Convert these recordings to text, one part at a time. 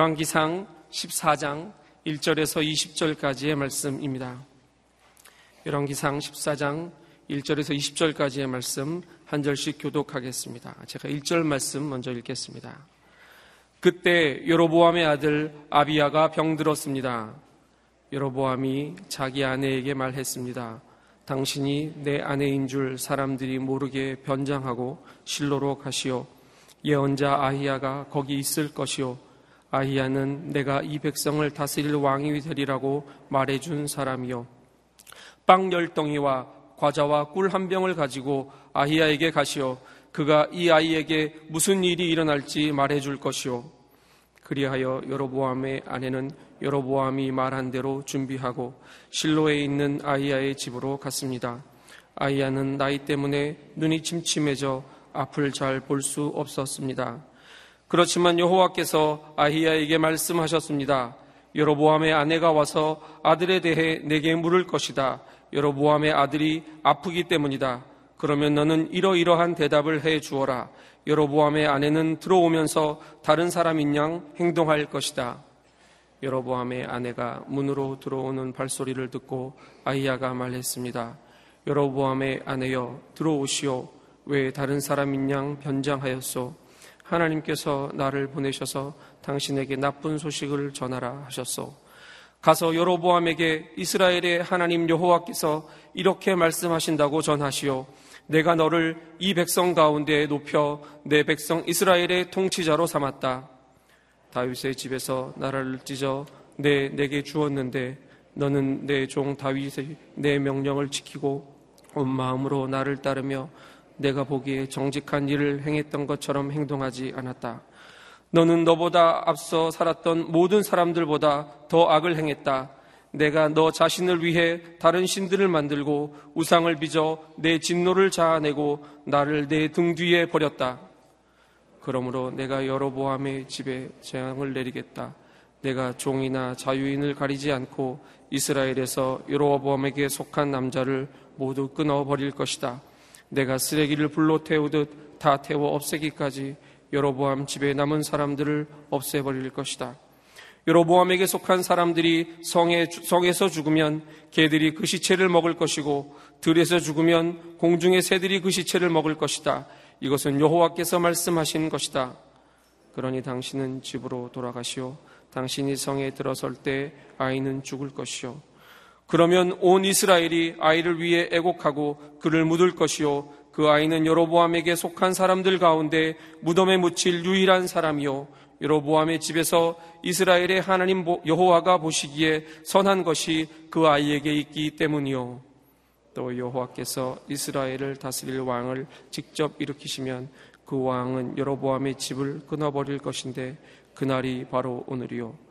열왕기상 14장 1절에서 20절까지의 말씀입니다. 열왕기상 14장 1절에서 20절까지의 말씀 한 절씩 교독하겠습니다. 제가 1절 말씀 먼저 읽겠습니다. 그때 여로보암의 아들 아비야가 병들었습니다. 여로보암이 자기 아내에게 말했습니다. 당신이 내 아내인 줄 사람들이 모르게 변장하고 실로로 가시오. 예언자 아히야가 거기 있을 것이오. 아히야는 내가 이 백성을 다스릴 왕이 되리라고 말해준 사람이요. 빵 열덩이와 과자와 꿀 한 병을 가지고 아히야에게 가시오. 그가 이 아이에게 무슨 일이 일어날지 말해줄 것이오. 그리하여 여로보암의 아내는 여로보암이 말한 대로 준비하고 실로에 있는 아이야의 집으로 갔습니다. 아이야는 나이 때문에 눈이 침침해져 앞을 잘 볼 수 없었습니다. 그렇지만 여호와께서 아히야에게 말씀하셨습니다. 여로보암의 아내가 와서 아들에 대해 내게 물을 것이다. 여로보암의 아들이 아프기 때문이다. 그러면 너는 이러이러한 대답을 해 주어라. 여로보암의 아내는 들어오면서 다른 사람인 양 행동할 것이다. 여로보암의 아내가 문으로 들어오는 발소리를 듣고 아이야가 말했습니다. 여로보암의 아내여 들어오시오. 왜 다른 사람인 양 변장하였소? 하나님께서 나를 보내셔서 당신에게 나쁜 소식을 전하라 하셨소. 가서 여로보암에게 이스라엘의 하나님 여호와께서 이렇게 말씀하신다고 전하시오. 내가 너를 이 백성 가운데 높여 내 백성 이스라엘의 통치자로 삼았다. 다윗의 집에서 나라를 찢어 내 내게 주었는데 너는 내 종 다윗의 내 명령을 지키고 온 마음으로 나를 따르며 내가 보기에 정직한 일을 행했던 것처럼 행동하지 않았다. 너는 너보다 앞서 살았던 모든 사람들보다 더 악을 행했다. 내가 너 자신을 위해 다른 신들을 만들고 우상을 빚어 내 진노를 자아내고 나를 내 등 뒤에 버렸다. 그러므로 내가 여러보암의 집에 재앙을 내리겠다. 내가 종이나 자유인을 가리지 않고 이스라엘에서 여로보암에게 속한 남자를 모두 끊어 버릴 것이다. 내가 쓰레기를 불로 태우듯 다 태워 없애기까지 여로보암 집에 남은 사람들을 없애버릴 것이다. 여로보암에게 속한 사람들이 성에, 성에서 죽으면 개들이 그 시체를 먹을 것이고 들에서 죽으면 공중의 새들이 그 시체를 먹을 것이다. 이것은 여호와께서 말씀하신 것이다. 그러니 당신은 집으로 돌아가시오. 당신이 성에 들어설 때 아이는 죽을 것이오 그러면 온 이스라엘이 아이를 위해 애곡하고 그를 묻을 것이요. 그 아이는 여로보암에게 속한 사람들 가운데 무덤에 묻힐 유일한 사람이요. 여로보암의 집에서 이스라엘의 하나님 여호와가 보시기에 선한 것이 그 아이에게 있기 때문이요. 또 여호와께서 이스라엘을 다스릴 왕을 직접 일으키시면 그 왕은 여로보암의 집을 끊어버릴 것인데 그날이 바로 오늘이요.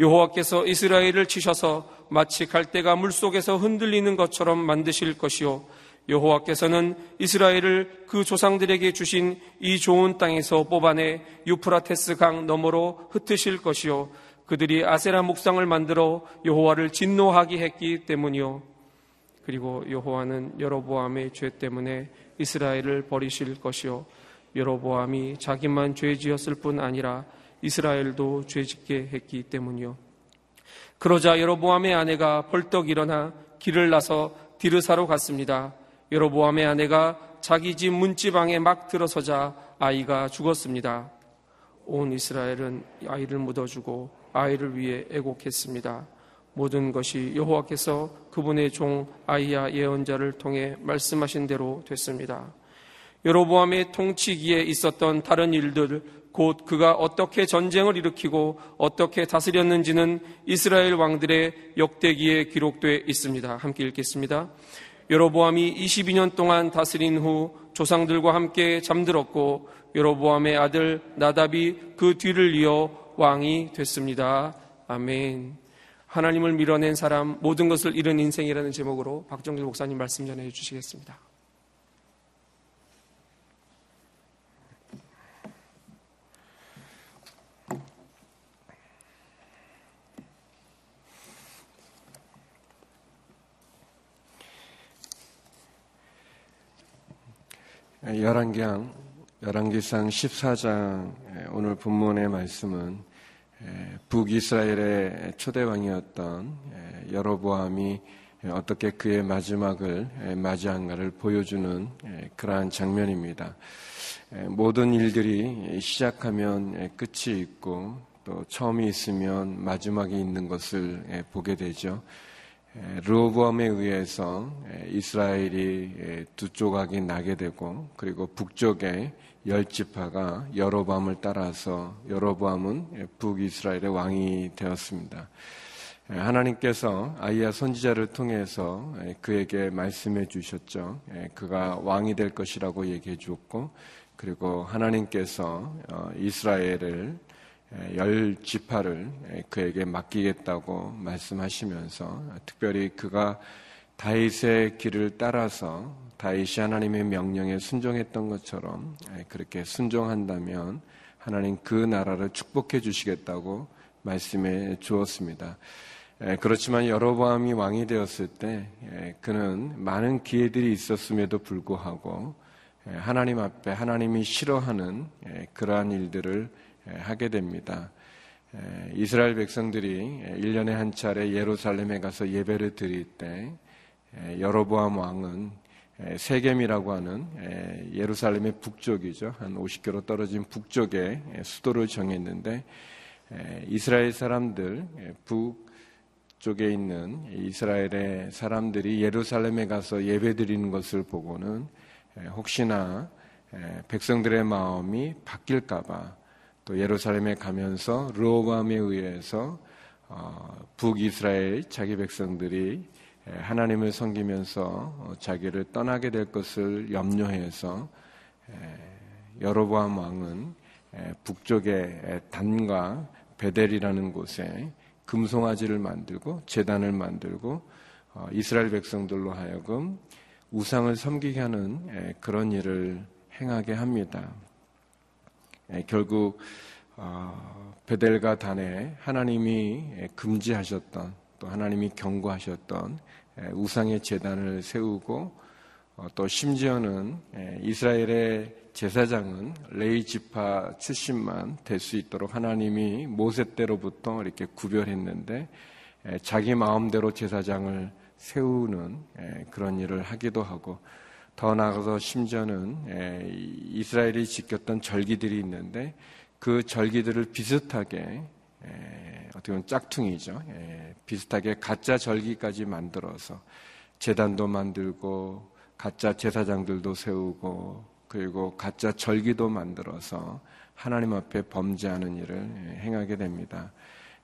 여호와께서 이스라엘을 치셔서 마치 갈대가 물속에서 흔들리는 것처럼 만드실 것이요. 여호와께서는 이스라엘을 그 조상들에게 주신 이 좋은 땅에서 뽑아내 유프라테스 강 너머로 흩으실 것이요. 그들이 아세라 목상을 만들어 여호와를 진노하게 했기 때문이요. 그리고 여호와는 여로보암의 죄 때문에 이스라엘을 버리실 것이요. 여로보암이 자기만 죄 지었을 뿐 아니라 이스라엘도 죄 짓게 했기 때문이요. 그러자 여로보암의 아내가 벌떡 일어나 길을 나서 디르사로 갔습니다. 여로보암의 아내가 자기 집 문지방에 막 들어서자 아이가 죽었습니다. 온 이스라엘은 아이를 묻어주고 아이를 위해 애곡했습니다. 모든 것이 여호와께서 그분의 종 아이야 예언자를 통해 말씀하신 대로 됐습니다. 여로보암의 통치기에 있었던 다른 일들 곧 그가 어떻게 전쟁을 일으키고 어떻게 다스렸는지는 이스라엘 왕들의 역대기에 기록되어 있습니다. 함께 읽겠습니다. 여로보암이 22년 동안 다스린 후 조상들과 함께 잠들었고 여로보암의 아들 나답이 그 뒤를 이어 왕이 됐습니다. 아멘. 하나님을 밀어낸 사람 모든 것을 잃은 인생이라는 제목으로 박정길 목사님 말씀 전해 주시겠습니다. 열왕기상 열왕기상 14장 오늘 본문의 말씀은 북이스라엘의 초대왕이었던 여로보암이 어떻게 그의 마지막을 맞이한가를 보여주는 그러한 장면입니다. 모든 일들이 시작하면 끝이 있고 또 처음이 있으면 마지막이 있는 것을 보게 되죠. 르호보암에 의해서 이스라엘이 두 조각이 나게 되고 그리고 북쪽에 열 지파가 여로보암을 따라서 여로보암은 북이스라엘의 왕이 되었습니다. 하나님께서 아이야 선지자를 통해서 그에게 말씀해 주셨죠. 그가 왕이 될 것이라고 얘기해 주었고 그리고 하나님께서 어, 이스라엘을 열 지파를 그에게 맡기겠다고 말씀하시면서 특별히 그가 다윗의 길을 따라서 다윗이 하나님의 명령에 순종했던 것처럼 그렇게 순종한다면 하나님 그 나라를 축복해 주시겠다고 말씀해 주었습니다. 그렇지만 여로보암이 왕이 되었을 때 그는 많은 기회들이 있었음에도 불구하고 하나님 앞에 하나님이 싫어하는 그러한 일들을 하게 됩니다. 이스라엘 백성들이 1년에 한 차례 예루살렘에 가서 예배를 드릴 때 여로보암 왕은 세겜이라고 하는 예루살렘의 북쪽이죠. 한 50km 떨어진 북쪽에 수도를 정했는데 이스라엘 사람들 북쪽에 있는 이스라엘의 사람들이 예루살렘에 가서 예배 드리는 것을 보고는 혹시나 백성들의 마음이 바뀔까봐 또 예루살렘에 가면서 르호밤에 의해서 어, 북이스라엘 자기 백성들이 하나님을 섬기면서 어, 자기를 떠나게 될 것을 염려해서 여로보암 왕은 북쪽의 단과 베델이라는 곳에 금송아지를 만들고 재단을 만들고 어, 이스라엘 백성들로 하여금 우상을 섬기게 하는 그런 일을 행하게 합니다. 결국 어, 베델과 단에 하나님이 금지하셨던 또 하나님이 경고하셨던 우상의 재단을 세우고 어, 또 심지어는 이스라엘의 제사장은 레이 지파 출신만 될 수 있도록 하나님이 모세 때로부터 이렇게 구별했는데 자기 마음대로 제사장을 세우는 그런 일을 하기도 하고 더 나아가서 심지어는 이스라엘이 지켰던 절기들이 있는데 그 절기들을 비슷하게 어떻게 보면 짝퉁이죠. 비슷하게 가짜 절기까지 만들어서 재단도 만들고 가짜 제사장들도 세우고 그리고 가짜 절기도 만들어서 하나님 앞에 범죄하는 일을 행하게 됩니다.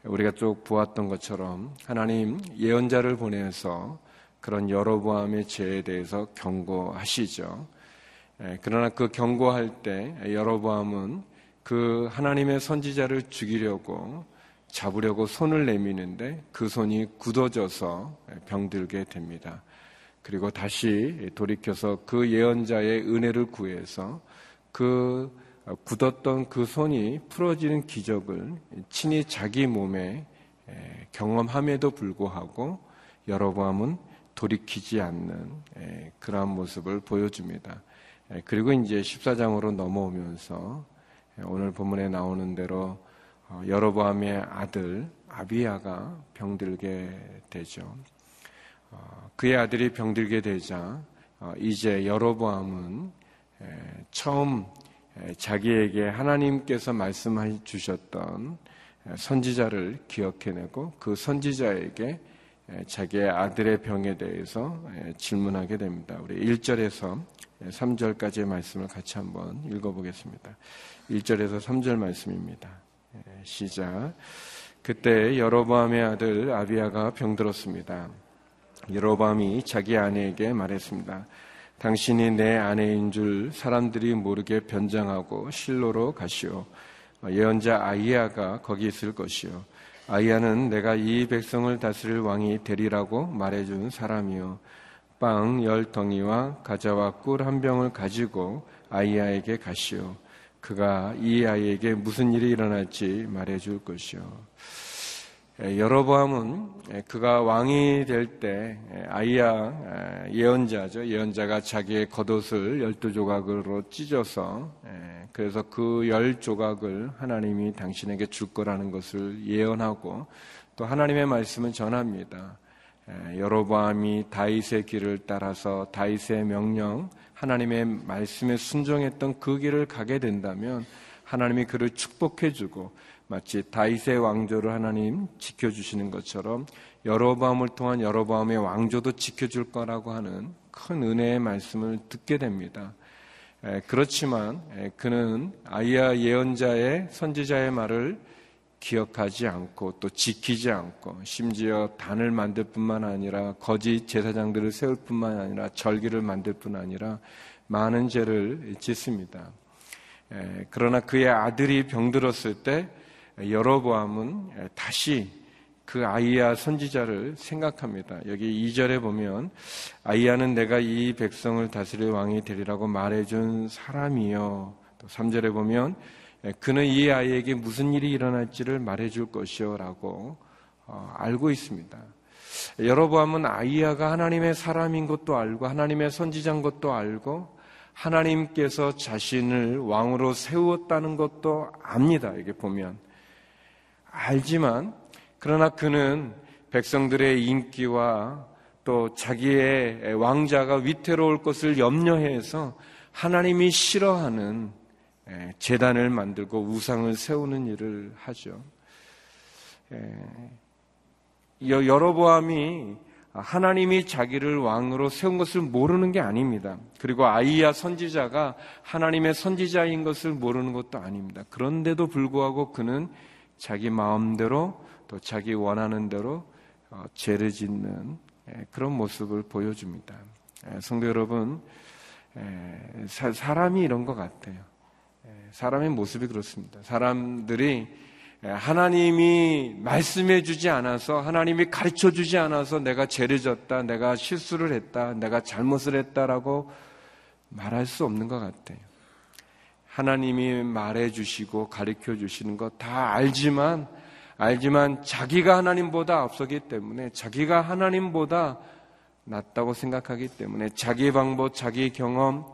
우리가 쭉 보았던 것처럼 하나님 예언자를 보내서 그런 여러보암의 죄에 대해서 경고하시죠. 예, 그러나 그 경고할 때 여러보암은 그 하나님의 선지자를 죽이려고 잡으려고 손을 내미는데 그 손이 굳어져서 병들게 됩니다. 그리고 다시 돌이켜서 그 예언자의 은혜를 구해서 그 굳었던 그 손이 풀어지는 기적을 친히 자기 몸에 경험함에도 불구하고 여러보암은 돌이키지 않는 그러한 모습을 보여줍니다. 그리고 이제 14장으로 넘어오면서 오늘 본문에 나오는 대로 어, 여로보암의 아들 아비야가 병들게 되죠. 어, 그의 아들이 병들게 되자 어, 이제 여로보암은 처음 자기에게 하나님께서 말씀해 주셨던 선지자를 기억해내고 그 선지자에게 자기의 아들의 병에 대해서 질문하게 됩니다. 우리 1절에서 3절까지의 말씀을 같이 한번 읽어보겠습니다. 1절에서 3절 말씀입니다. 시작. 그때 여로보암의 아들 아비아가 병들었습니다. 여로보암이 자기 아내에게 말했습니다. 당신이 내 아내인 줄 사람들이 모르게 변장하고 실로로 가시오. 예언자 아이야가 거기 있을 것이요. 아이야는 내가 이 백성을 다스릴 왕이 되리라고 말해준 사람이요. 빵 열 덩이와 가자와 꿀 한 병을 가지고 아이야에게 가시오. 그가 이 아이에게 무슨 일이 일어날지 말해줄 것이요. 여로보암은 그가 왕이 될 때 아이야 예언자죠. 예언자가 자기의 겉옷을 열두 조각으로 찢어서 그래서 그 열 조각을 하나님이 당신에게 줄 거라는 것을 예언하고 또 하나님의 말씀을 전합니다. 여로보암이 다윗의 길을 따라서 다윗의 명령, 하나님의 말씀에 순종했던 그 길을 가게 된다면 하나님이 그를 축복해 주고 마치 다윗의 왕조를 하나님 지켜주시는 것처럼 여로보암을 통한 여로보암의 왕조도 지켜줄 거라고 하는 큰 은혜의 말씀을 듣게 됩니다. 그렇지만 그는 아이야 예언자의 선지자의 말을 기억하지 않고 또 지키지 않고 심지어 단을 만들 뿐만 아니라 거짓 제사장들을 세울 뿐만 아니라 절기를 만들 뿐 아니라 많은 죄를 짓습니다. 그러나 그의 아들이 병들었을 때 여로보암은 다시 그 아이야 선지자를 생각합니다. 여기 2절에 보면 아이야는 내가 이 백성을 다스릴 왕이 되리라고 말해준 사람이요. 또 3절에 보면 그는 이 아이에게 무슨 일이 일어날지를 말해줄 것이요라고 어, 알고 있습니다. 여로보암은 아이야가 하나님의 사람인 것도 알고 하나님의 선지자인 것도 알고 하나님께서 자신을 왕으로 세웠다는 것도 압니다. 이게 보면 알지만 그러나 그는 백성들의 인기와 또 자기의 왕자가 위태로울 것을 염려해서 하나님이 싫어하는 재단을 만들고 우상을 세우는 일을 하죠. 여러보암이 하나님이 자기를 왕으로 세운 것을 모르는 게 아닙니다. 그리고 아이야 선지자가 하나님의 선지자인 것을 모르는 것도 아닙니다. 그런데도 불구하고 그는 자기 마음대로 또 자기 원하는 대로 어, 죄를 짓는 그런 모습을 보여줍니다. 성도 여러분, 사람이 이런 것 같아요. 사람의 모습이 그렇습니다. 사람들이 하나님이 말씀해 주지 않아서 하나님이 가르쳐 주지 않아서 내가 죄를 졌다, 내가 실수를 했다, 내가 잘못을 했다라고 말할 수 없는 것 같아요. 하나님이 말해 주시고 가르쳐 주시는 것 다 알지만 알지만 자기가 하나님보다 앞서기 때문에 자기가 하나님보다 낫다고 생각하기 때문에 자기 방법, 자기 경험,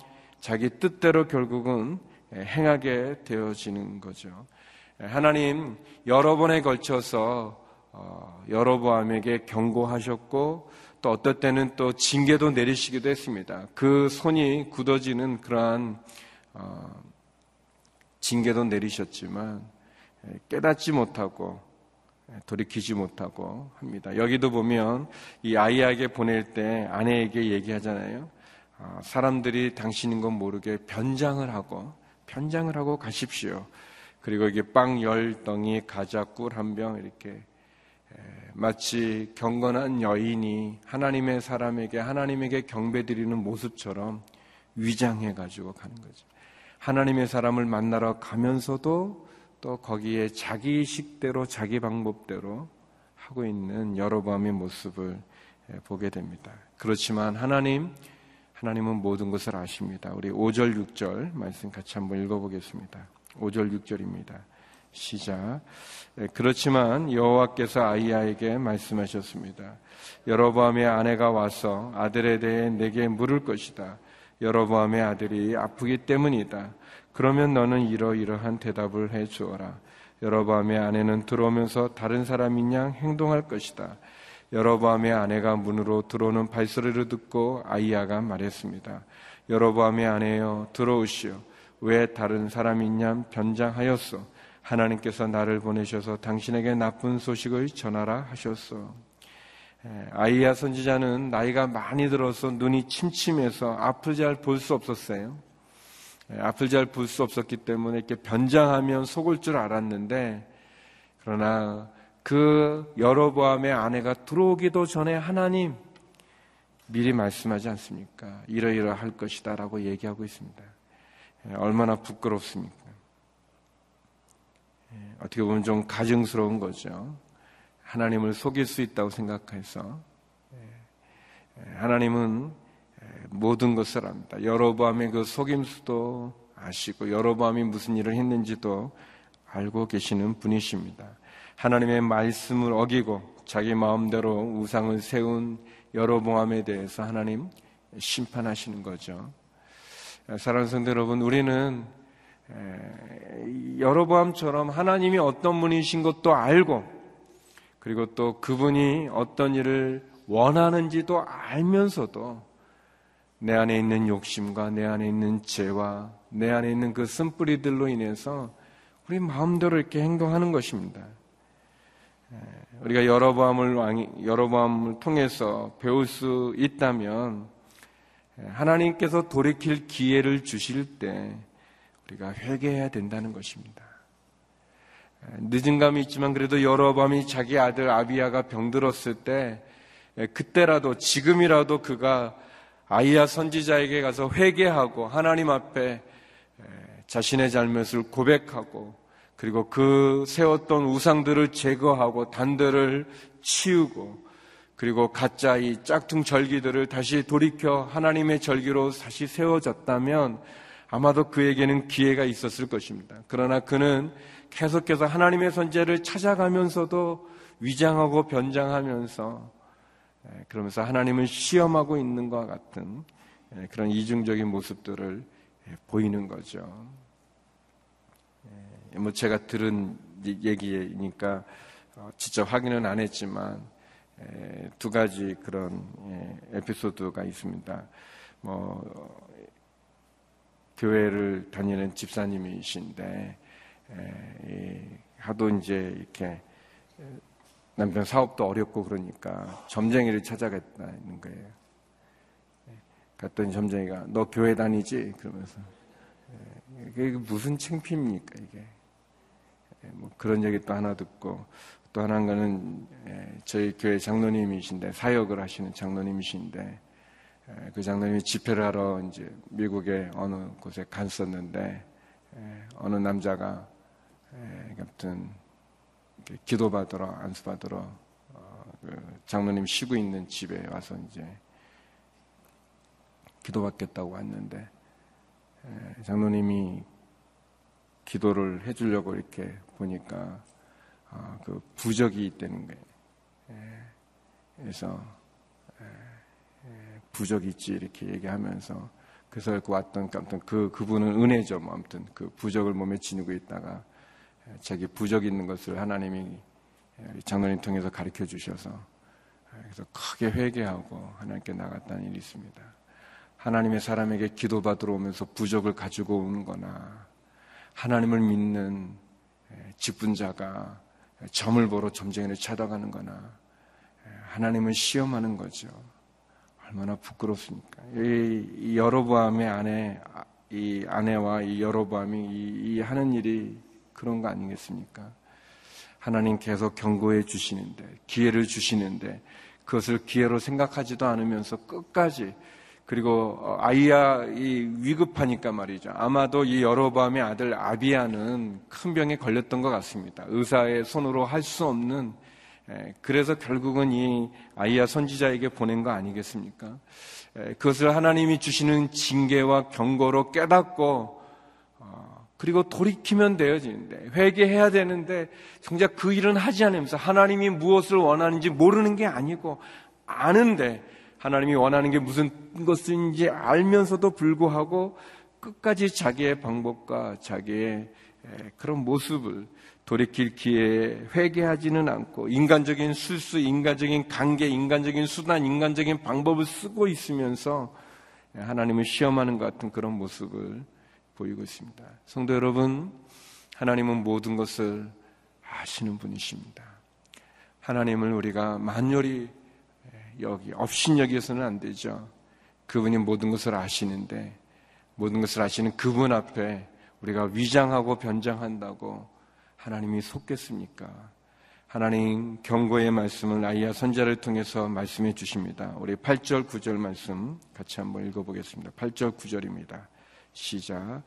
자기 뜻대로 결국은 행하게 되어지는 거죠. 하나님 여러 번에 걸쳐서 어, 여로보암에게 경고하셨고 또 어떨 때는 또 징계도 내리시기도 했습니다. 그 손이 굳어지는 그러한 어, 징계도 내리셨지만 깨닫지 못하고 돌이키지 못하고 합니다. 여기도 보면 이 아이에게 보낼 때 아내에게 얘기하잖아요. 어, 사람들이 당신인 건 모르게 변장을 하고 변장을 하고 가십시오. 그리고 이게 빵 열 덩이, 가자 꿀 한 병 이렇게 마치 경건한 여인이 하나님의 사람에게 하나님에게 경배드리는 모습처럼 위장해 가지고 가는 거죠. 하나님의 사람을 만나러 가면서도 또 거기에 자기 식대로 자기 방법대로 하고 있는 여러밤의 모습을 보게 됩니다. 그렇지만 하나님 하나님은 모든 것을 아십니다. 우리 5절 6절 말씀 같이 한번 읽어 보겠습니다. 5절 6절입니다. 시작. 예, 그렇지만 여호와께서 아이야에게 말씀하셨습니다. 여로보암의 아내가 와서 아들에 대해 내게 물을 것이다. 여로보암의 아들이 아프기 때문이다. 그러면 너는 이러이러한 대답을 해 주어라. 여로보암의 아내는 들어오면서 다른 사람인 양 행동할 것이다. 여로보암의 아내가 문으로 들어오는 발소리를 듣고 아이야가 말했습니다. 여로보암의 아내여 들어오시오. 왜 다른 사람이냐 변장하였소. 하나님께서 나를 보내셔서 당신에게 나쁜 소식을 전하라 하셨소. 아이야 선지자는 나이가 많이 들어서 눈이 침침해서 앞을 잘 볼 수 없었어요. 앞을 잘 볼 수 없었기 때문에 이렇게 변장하면 속을 줄 알았는데 그러나 그 여로보암의 아내가 들어오기도 전에 하나님 미리 말씀하지 않습니까? 이러이러 할 것이다라고 얘기하고 있습니다. 예, 얼마나 부끄럽습니까? 예, 어떻게 보면 좀 가증스러운 거죠. 하나님을 속일 수 있다고 생각해서 예, 하나님은 모든 것을 압니다. 여로보암의 그 속임수도 아시고 여로보암이 무슨 일을 했는지도 알고 계시는 분이십니다. 하나님의 말씀을 어기고 자기 마음대로 우상을 세운 여로보암에 대해서 하나님 심판하시는 거죠. 사랑하는 성도 여러분, 우리는 여로보암처럼 하나님이 어떤 분이신 것도 알고 그리고 또 그분이 어떤 일을 원하는지도 알면서도 내 안에 있는 욕심과 내 안에 있는 죄와 내 안에 있는 그 쓴뿌리들로 인해서 우리 마음대로 이렇게 행동하는 것입니다. 우리가 여러밤을 여러밤을 통해서 배울 수 있다면 하나님께서 돌이킬 기회를 주실 때 우리가 회개해야 된다는 것입니다. 늦은 감이 있지만 그래도 여러밤이 자기 아들 아비야가 병들었을 때 그때라도 지금이라도 그가 아이야 선지자에게 가서 회개하고 하나님 앞에 자신의 잘못을 고백하고 그리고 그 세웠던 우상들을 제거하고 단들을 치우고 그리고 가짜 이 짝퉁 절기들을 다시 돌이켜 하나님의 절기로 다시 세워졌다면 아마도 그에게는 기회가 있었을 것입니다. 그러나 그는 계속해서 하나님의 선제를 찾아가면서도 위장하고 변장하면서 예, 그러면서 하나님을 시험하고 있는 것 같은 예, 그런 이중적인 모습들을 예, 보이는 거죠. 뭐 제가 들은 얘기니까 어, 직접 확인은 안 했지만 두 가지 그런 에피소드가 있습니다. 뭐 교회를 다니는 집사님이신데 하도 이제 이렇게 남편 사업도 어렵고 그러니까 점쟁이를 찾아갔다는 거예요. 갔더니 점쟁이가 너 교회 다니지? 그러면서 이게 무슨 창피입니까 이게? 뭐 그런 얘기 또 하나 듣고 또 하나는 저희 교회 장로님이신데 사역을 하시는 장로님이신데 그 장로님이 집회를 하러 이제 미국의 어느 곳에 갔었는데 어느 남자가 아무튼 기도받으러 안수받으러 어, 그 장로님 쉬고 있는 집에 와서 이제 기도받겠다고 왔는데 장로님이 기도를 해주려고 이렇게 보니까 어, 그 부적이 있다는 거예요. 그래서 부적이 있지 이렇게 얘기하면서 그래서 그 왔던 아무튼 그 그분은 은혜죠. 뭐 아무튼 그 부적을 몸에 지니고 있다가 자기 부적 있는 것을 하나님이 장로님 통해서 가르쳐 주셔서 그래서 크게 회개하고 하나님께 나갔다는 일이 있습니다. 하나님의 사람에게 기도받으러 오면서 부적을 가지고 오는 거나 하나님을 믿는 직분자가 점을 보러 점쟁이를 찾아가는 거나 하나님을 시험하는 거죠. 얼마나 부끄럽습니까? 이 여로보암의 아내, 이 아내와 이 여로보암이 이, 이 하는 일이 그런 거 아니겠습니까? 하나님 계속 경고해 주시는데, 기회를 주시는데, 그것을 기회로 생각하지도 않으면서 끝까지 그리고 어, 아이야 이 위급하니까 말이죠. 아마도 이 여로밤의 아들 아비야는 큰 병에 걸렸던 것 같습니다. 의사의 손으로 할 수 없는 그래서 결국은 이 아이야 선지자에게 보낸 거 아니겠습니까? 그것을 하나님이 주시는 징계와 경고로 깨닫고 어, 그리고 돌이키면 되어지는데 회개해야 되는데 정작 그 일은 하지 않으면서 하나님이 무엇을 원하는지 모르는 게 아니고 아는데 하나님이 원하는 게 무슨 것인지 알면서도 불구하고 끝까지 자기의 방법과 자기의 그런 모습을 돌이킬 기회에 회개하지는 않고 인간적인 술수, 인간적인 관계, 인간적인 수단, 인간적인 방법을 쓰고 있으면서 하나님을 시험하는 것 같은 그런 모습을 보이고 있습니다. 성도 여러분, 하나님은 모든 것을 아시는 분이십니다. 하나님을 우리가 만열히 여기 업신여기에서는 안 되죠. 그분이 모든 것을 아시는데 모든 것을 아시는 그분 앞에 우리가 위장하고 변장한다고 하나님이 속겠습니까? 하나님 경고의 말씀을 아이야 선자를 통해서 말씀해 주십니다. 우리 8절 9절 말씀 같이 한번 읽어보겠습니다. 8절 9절입니다. 시작.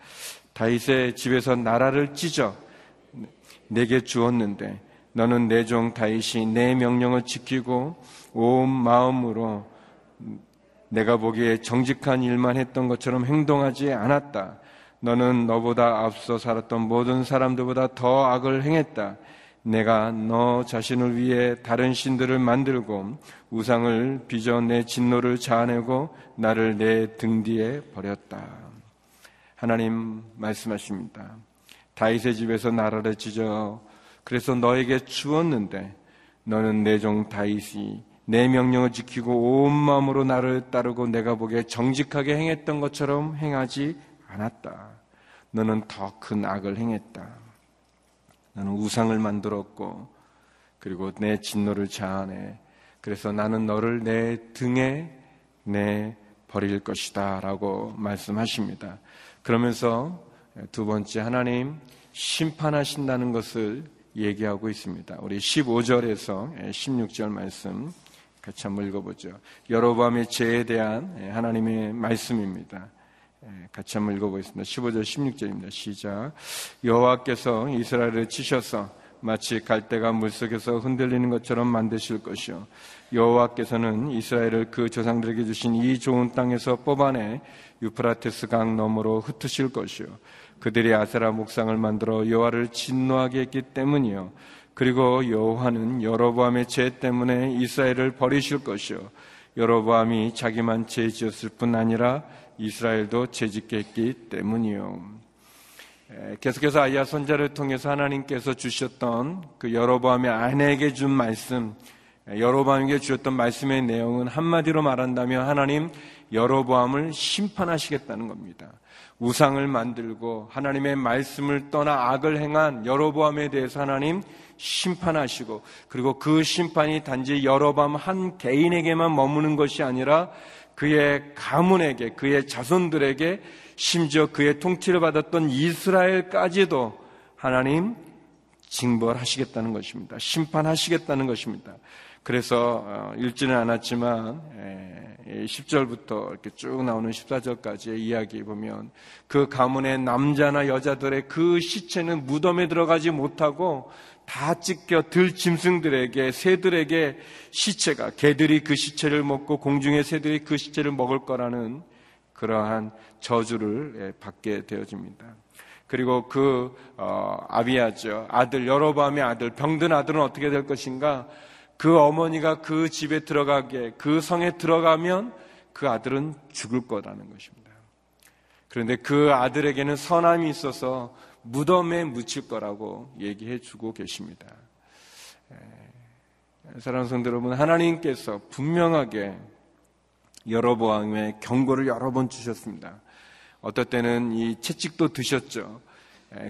다윗의 집에서 나라를 찢어 내게 주었는데 너는 내 종 다윗이 내 명령을 지키고 온 마음으로 내가 보기에 정직한 일만 했던 것처럼 행동하지 않았다. 너는 너보다 앞서 살았던 모든 사람들보다 더 악을 행했다. 내가 너 자신을 위해 다른 신들을 만들고 우상을 빚어 내 진노를 자아내고 나를 내 등 뒤에 버렸다. 하나님 말씀하십니다. 다윗의 집에서 나라를 찢어 그래서 너에게 주었는데 너는 내 종 다윗이 내 명령을 지키고 온 마음으로 나를 따르고 내가 보기에 정직하게 행했던 것처럼 행하지 않았다. 너는 더 큰 악을 행했다. 나는 우상을 만들었고 그리고 내 진노를 자아내. 그래서 나는 너를 내 등에 내 버릴 것이다. 라고 말씀하십니다. 그러면서 두 번째 하나님 심판하신다는 것을 얘기하고 있습니다. 우리 15절에서 16절 말씀 같이 한번 읽어보죠. 여로밤의 죄에 대한 하나님의 말씀입니다. 같이 한번 읽어보겠습니다. 15절 16절입니다. 시작. 여호와께서 이스라엘을 치셔서 마치 갈대가 물속에서 흔들리는 것처럼 만드실 것이요. 여호와께서는 이스라엘을 그 조상들에게 주신 이 좋은 땅에서 뽑아내 유프라테스 강 너머로 흩으실 것이요. 그들이 아세라 목상을 만들어 여호와를 진노하게 했기 때문이요. 그리고 여호와는 여로보암의 죄 때문에 이스라엘을 버리실 것이요. 여로보암이 자기만 죄 지었을 뿐 아니라 이스라엘도 죄짓게 했기 때문이요. 계속해서 아이야 선자를 통해서 하나님께서 주셨던 그 여로보암의 아내에게 준 말씀, 여로보암에게 주셨던 말씀의 내용은 한마디로 말한다면 하나님 여로보암을 심판하시겠다는 겁니다. 우상을 만들고 하나님의 말씀을 떠나 악을 행한 여로보암에 대해서 하나님 심판하시고 그리고 그 심판이 단지 여로보암 한 개인에게만 머무는 것이 아니라 그의 가문에게 그의 자손들에게 심지어 그의 통치를 받았던 이스라엘까지도 하나님 징벌하시겠다는 것입니다. 심판하시겠다는 것입니다. 그래서 어, 읽지는 않았지만 10절부터 이렇게 쭉 나오는 14절까지의 이야기 보면 그 가문의 남자나 여자들의 그 시체는 무덤에 들어가지 못하고 다 찢겨 들 짐승들에게 새들에게 시체가 개들이 그 시체를 먹고 공중의 새들이 그 시체를 먹을 거라는 그러한 저주를 예, 받게 되어집니다. 그리고 그 어, 아비아죠 아들 여로밤의 아들 병든 아들은 어떻게 될 것인가? 그 어머니가 그 집에 들어가게 그 성에 들어가면 그 아들은 죽을 거라는 것입니다. 그런데 그 아들에게는 선함이 있어서 무덤에 묻힐 거라고 얘기해 주고 계십니다. 사랑하는 성도 여러분, 하나님께서 분명하게 여러 보암의 경고를 여러 번 주셨습니다. 어떨 때는 이 채찍도 드셨죠.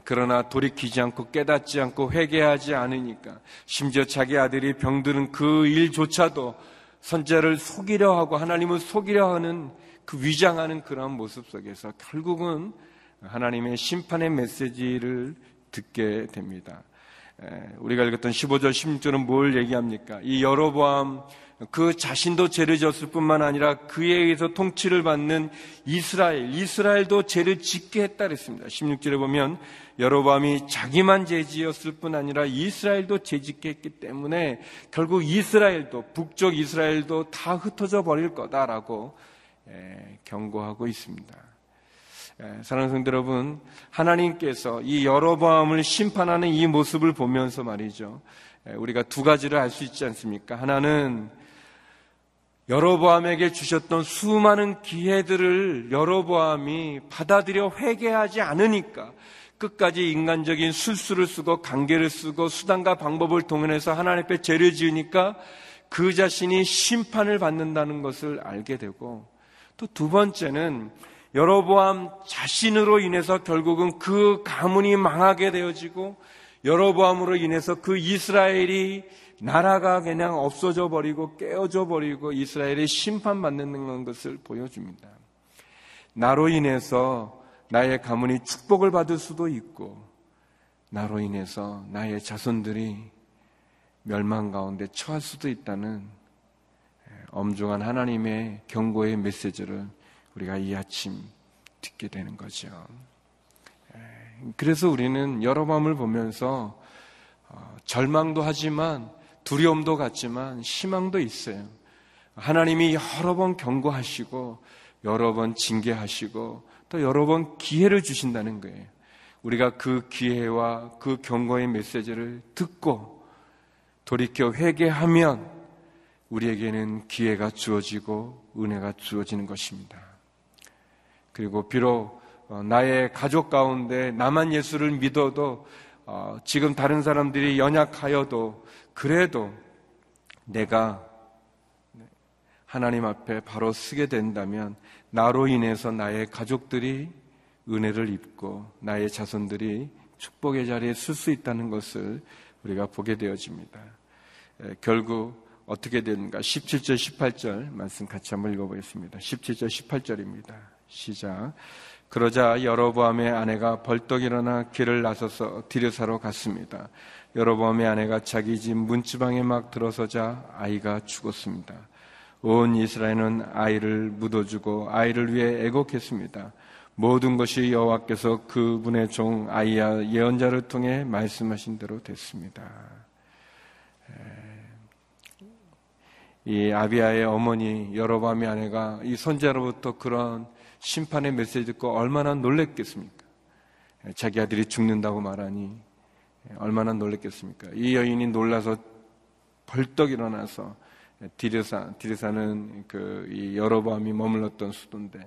그러나 돌이키지 않고 깨닫지 않고 회개하지 않으니까 심지어 자기 아들이 병드는 그 일조차도 선자를 속이려 하고 하나님을 속이려 하는 그 위장하는 그런 모습 속에서 결국은 하나님의 심판의 메시지를 듣게 됩니다. 우리가 읽었던 15절, 16절은 뭘 얘기합니까? 이 여로보암 그 자신도 죄를 졌을 뿐만 아니라 그에 의해서 통치를 받는 이스라엘, 이스라엘도 죄를 짓게 했다 그랬습니다. 16절에 보면 여로밤이 자기만 죄 지었을 뿐 아니라 이스라엘도 죄 짓게 했기 때문에 결국 이스라엘도 북쪽 이스라엘도 다 흩어져 버릴 거다라고 경고하고 있습니다. 사랑하는 성도 여러분, 하나님께서 이 여로보암을 심판하는 이 모습을 보면서 말이죠. 우리가 두 가지를 알 수 있지 않습니까? 하나는 여로보암에게 주셨던 수많은 기회들을 여로보암이 받아들여 회개하지 않으니까 끝까지 인간적인 술수를 쓰고 관계를 쓰고 수단과 방법을 동원해서 하나님 앞에 죄를 지으니까 그 자신이 심판을 받는다는 것을 알게 되고 또 두 번째는 여로보암 자신으로 인해서 결국은 그 가문이 망하게 되어지고 여로보암으로 인해서 그 이스라엘이 나라가 그냥 없어져 버리고 깨어져 버리고 이스라엘이 심판받는 것을 보여줍니다. 나로 인해서 나의 가문이 축복을 받을 수도 있고 나로 인해서 나의 자손들이 멸망 가운데 처할 수도 있다는 엄중한 하나님의 경고의 메시지를 우리가 이 아침 듣게 되는 거죠. 그래서 우리는 여러 마음을 보면서 어, 절망도 하지만 두려움도 같지만 희망도 있어요. 하나님이 여러 번 경고하시고 여러 번 징계하시고 또 여러 번 기회를 주신다는 거예요. 우리가 그 기회와 그 경고의 메시지를 듣고 돌이켜 회개하면 우리에게는 기회가 주어지고 은혜가 주어지는 것입니다. 그리고 비록 어, 나의 가족 가운데 나만 예수를 믿어도 어, 지금 다른 사람들이 연약하여도 그래도 내가 하나님 앞에 바로 쓰게 된다면 나로 인해서 나의 가족들이 은혜를 입고 나의 자손들이 축복의 자리에 쓸수 있다는 것을 우리가 보게 되어집니다. 결국 어떻게 되는가? 17절, 18절 말씀 같이 한번 읽어보겠습니다. 17절, 18절입니다. 시작. 그러자 여로보암의 아내가 벌떡 일어나 길을 나서서 디르사로 갔습니다. 여로보암의 아내가 자기 집 문지방에 막 들어서자 아이가 죽었습니다. 온 이스라엘은 아이를 묻어주고 아이를 위해 애곡했습니다. 모든 것이 여호와께서 그분의 종 아이야 예언자를 통해 말씀하신 대로 됐습니다. 이 아비아의 어머니 여로밤의 아내가 이 선자로부터 그런 심판의 메시지 듣고 얼마나 놀랬겠습니까? 자기 아들이 죽는다고 말하니 얼마나 놀랬겠습니까? 이 여인이 놀라서 벌떡 일어나서 디르사, 디르사는 그 여로밤이 머물렀던 수도인데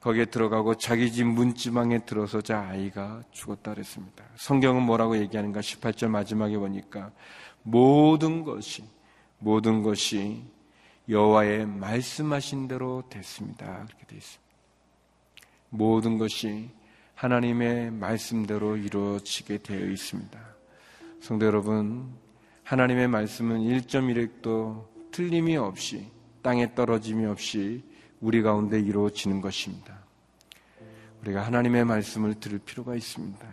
거기에 들어가고 자기 집 문지방에 들어서 자 아이가 죽었다 그랬습니다. 성경은 뭐라고 얘기하는가? 18절 마지막에 보니까 모든 것이 모든 것이 여호와의 말씀하신 대로 됐습니다. 그렇게 되어 있습니다. 모든 것이 하나님의 말씀대로 이루어지게 되어 있습니다. 성도 여러분, 하나님의 말씀은 1.1획도 틀림이 없이 땅에 떨어짐이 없이 우리 가운데 이루어지는 것입니다. 우리가 하나님의 말씀을 들을 필요가 있습니다.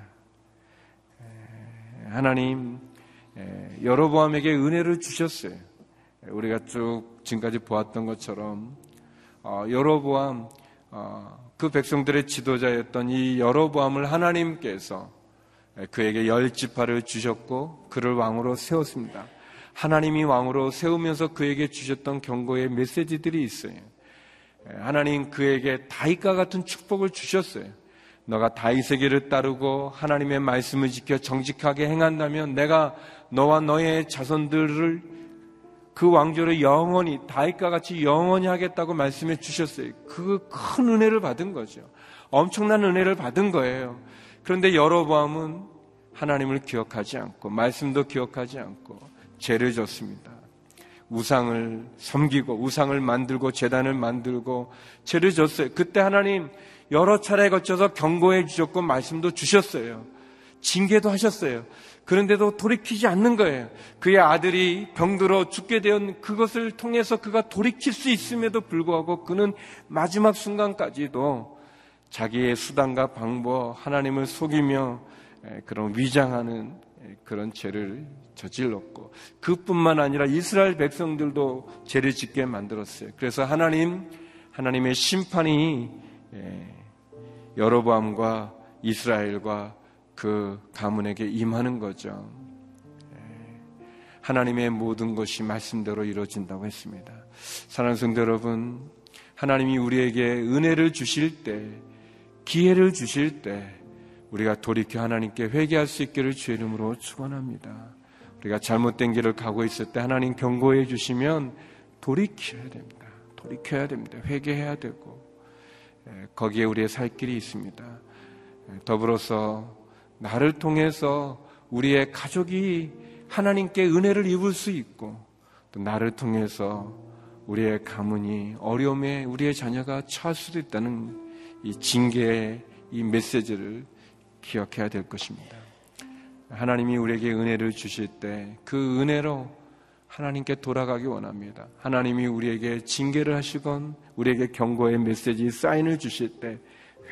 하나님 여로보암에게 은혜를 주셨어요. 우리가 쭉 지금까지 보았던 것처럼 어, 여로보암 어, 그 백성들의 지도자였던 이 여로보암을 하나님께서 그에게 열 지파를 주셨고 그를 왕으로 세웠습니다. 하나님이 왕으로 세우면서 그에게 주셨던 경고의 메시지들이 있어요. 하나님 그에게 다윗과 같은 축복을 주셨어요. 너가 길을 따르고 하나님의 말씀을 지켜 정직하게 행한다면 내가 너와 너의 자손들을 그 왕조를 영원히 다윗과 같이 영원히 하겠다고 말씀해 주셨어요. 그 큰 은혜를 받은 거죠. 엄청난 은혜를 받은 거예요. 그런데 여로보암은 하나님을 기억하지 않고 말씀도 기억하지 않고 죄를 졌습니다. 우상을 섬기고 우상을 만들고 재단을 만들고 죄를 졌어요. 그때 하나님 여러 차례에 걸쳐서 경고해 주셨고 말씀도 주셨어요. 징계도 하셨어요. 그런데도 돌이키지 않는 거예요. 그의 아들이 병들어 죽게 되었 그것을 통해서 그가 돌이킬 수 있음에도 불구하고 그는 마지막 순간까지도 자기의 수단과 방법, 하나님을 속이며 그런 위장하는 그런 죄를 저질렀고 그뿐만 아니라 이스라엘 백성들도 죄를 짓게 만들었어요. 그래서 하나님 하나님의 심판이 여로보암과 이스라엘과 그 가문에게 임하는 거죠. 하나님의 모든 것이 말씀대로 이루어진다고 했습니다. 사랑하는 성도 여러분, 하나님이 우리에게 은혜를 주실 때, 기회를 주실 때, 우리가 돌이켜 하나님께 회개할 수 있기를 주의 이름으로 축원합니다. 우리가 잘못된 길을 가고 있을 때 하나님 경고해 주시면 돌이켜야 됩니다. 돌이켜야 됩니다. 회개해야 되고 거기에 우리의 살 길이 있습니다. 더불어서 나를 통해서 우리의 가족이 하나님께 은혜를 입을 수 있고 또 나를 통해서 우리의 가문이 어려움에 우리의 자녀가 처할 수도 있다는 이 징계의 이 메시지를 기억해야 될 것입니다. 하나님이 우리에게 은혜를 주실 때 그 은혜로 하나님께 돌아가기 원합니다. 하나님이 우리에게 징계를 하시건 우리에게 경고의 메시지 사인을 주실 때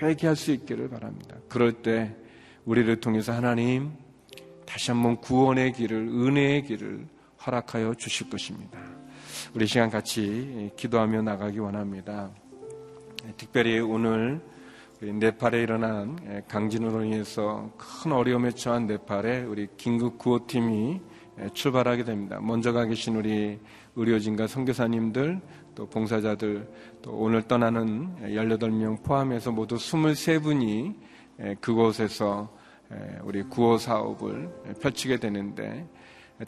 회개할 수 있기를 바랍니다. 그럴 때 우리를 통해서 하나님 다시 한번 구원의 길을 은혜의 길을 허락하여 주실 것입니다. 우리 시간 같이 기도하며 나가기 원합니다. 특별히 오늘 네팔에 일어난 강진으로 인해서 큰 어려움에 처한 네팔에 우리 긴급 구호팀이 출발하게 됩니다. 먼저 가 계신 우리 의료진과 선교사님들 또 봉사자들 또 오늘 떠나는 18명 포함해서 모두 23분이 그곳에서 우리 구호 사업을 펼치게 되는데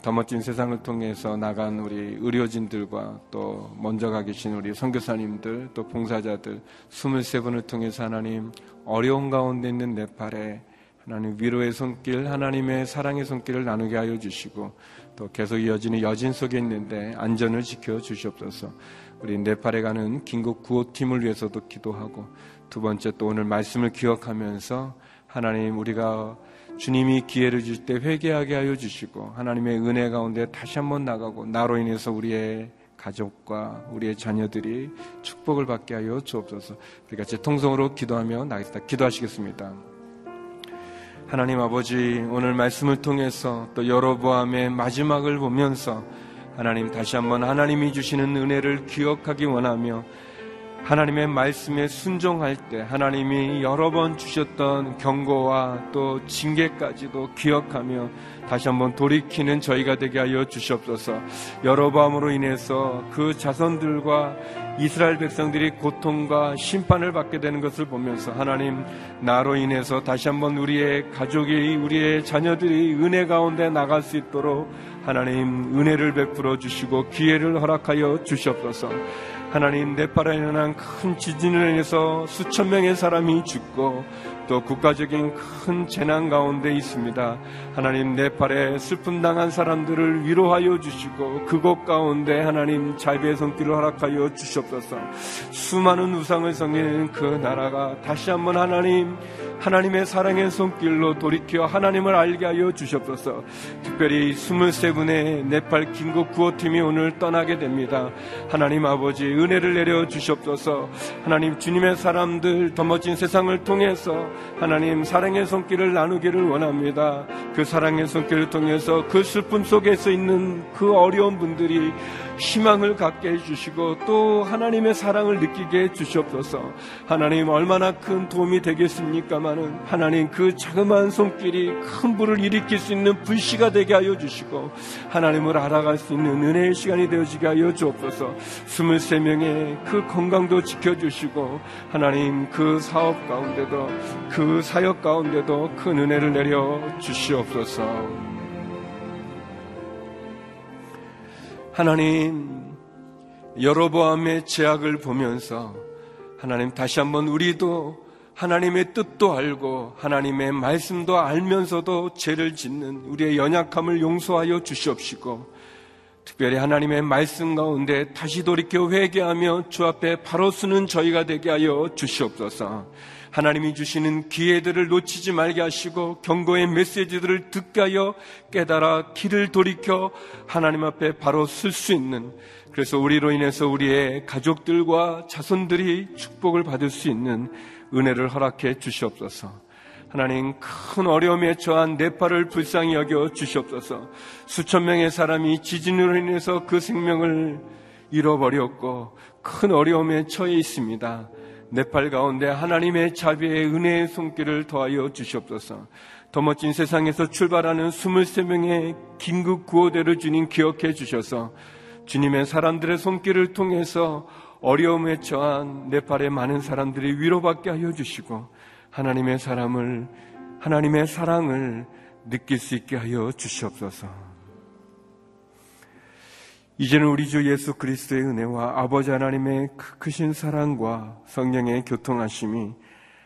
더 멋진 세상을 통해서 나간 우리 의료진들과 또 먼저 가 계신 우리 선교사님들 또 봉사자들 23분을 통해서 하나님 어려운 가운데 있는 네팔에 하나님 위로의 손길, 하나님의 사랑의 손길을 나누게 하여 주시고 또 계속 이어지는 여진 속에 있는데 안전을 지켜 주시옵소서. 우리 네팔에 가는 긴급 구호팀을 위해서도 기도하고 두 번째 또 오늘 말씀을 기억하면서 하나님 우리가 주님이 기회를 줄 때 회개하게 하여 주시고 하나님의 은혜 가운데 다시 한번 나가고 나로 인해서 우리의 가족과 우리의 자녀들이 축복을 받게 하여 주옵소서. 우리 같이 통성으로 기도하며 나겠습니다. 기도하시겠습니다. 하나님 아버지 오늘 말씀을 통해서 또 여로보암의 마지막을 보면서 하나님 다시 한번 하나님이 주시는 은혜를 기억하기 원하며 하나님의 말씀에 순종할 때 하나님이 여러 번 주셨던 경고와 또 징계까지도 기억하며 다시 한번 돌이키는 저희가 되게 하여 주시옵소서. 여러밤으로 인해서 그 자손들과 이스라엘 백성들이 고통과 심판을 받게 되는 것을 보면서 하나님 나로 인해서 다시 한번 우리의 가족이 우리의 자녀들이 은혜 가운데 나갈 수 있도록 하나님 은혜를 베풀어 주시고 기회를 허락하여 주시옵소서. 하나님 네팔에 일어난 큰 지진을 인해서 수천 명의 사람이 죽고 또 국가적인 큰 재난 가운데 있습니다. 하나님 네팔에 슬픔 당한 사람들을 위로하여 주시고 그곳 가운데 하나님 자비의 손길을 허락하여 주시옵소서. 수많은 우상을 섬기는 그 나라가 다시 한번 하나님 하나님의 사랑의 손길로 돌이켜 하나님을 알게 하여 주시옵소서. 특별히 23분의 네팔 긴급 구호팀이 오늘 떠나게 됩니다. 하나님 아버지 은혜를 내려 주시옵소서. 하나님 주님의 사람들 더 멋진 세상을 통해서 하나님 사랑의 손길을 나누기를 원합니다. 그 사랑의 손길을 통해서 그 슬픔 속에서 있는 그 어려운 분들이 희망을 갖게 해주시고 또 하나님의 사랑을 느끼게 해주시옵소서. 하나님 얼마나 큰 도움이 되겠습니까마는 하나님 그 자그마한 손길이 큰 불을 일으킬 수 있는 불씨가 되게 하여 주시고 하나님을 알아갈 수 있는 은혜의 시간이 되어지게 하여 주옵소서. 23명의 그 건강도 지켜주시고 하나님 그 사업 가운데도 그 사역 가운데도 큰 은혜를 내려 주시옵소서. 하나님 여로보암의 제약을 보면서 하나님 다시 한번 우리도 하나님의 뜻도 알고 하나님의 말씀도 알면서도 죄를 짓는 우리의 연약함을 용서하여 주시옵시고 특별히 하나님의 말씀 가운데 다시 돌이켜 회개하며 주 앞에 바로 서는 저희가 되게 하여 주시옵소서. 하나님이 주시는 기회들을 놓치지 말게 하시고 경고의 메시지들을 듣게 하여 깨달아 길을 돌이켜 하나님 앞에 바로 쓸 수 있는 그래서 우리로 인해서 우리의 가족들과 자손들이 축복을 받을 수 있는 은혜를 허락해 주시옵소서. 하나님 큰 어려움에 처한 네팔을 불쌍히 여겨 주시옵소서. 수천 명의 사람이 지진으로 인해서 그 생명을 잃어버렸고 큰 어려움에 처해 있습니다. 네팔 가운데 하나님의 자비의 은혜의 손길을 더하여 주시옵소서. 더 멋진 세상에서 출발하는 23명의 긴급 구호대를 주님 기억해 주셔서 주님의 사람들의 손길을 통해서 어려움에 처한 네팔의 많은 사람들이 위로받게 하여 주시고 하나님의 사람을 하나님의 사랑을 느낄 수 있게 하여 주시옵소서. 이제는 우리 주 예수 그리스도의 은혜와 아버지 하나님의 크신 사랑과 성령의 교통하심이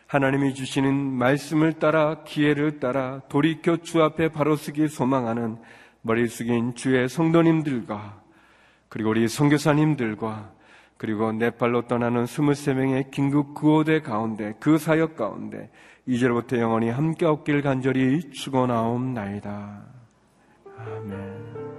하나님이 주시는 말씀을 따라 기회를 따라 돌이켜 주 앞에 바로 서기 소망하는 머리 숙인 주의 성도님들과 그리고 우리 성교사님들과 그리고 네팔로 떠나는 23명의 긴급 구호대 가운데 그 사역 가운데 이제부터 영원히 함께 없길 간절히 축원하옵나이다. 아멘.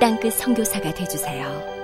땅끝 성교사가 되주세요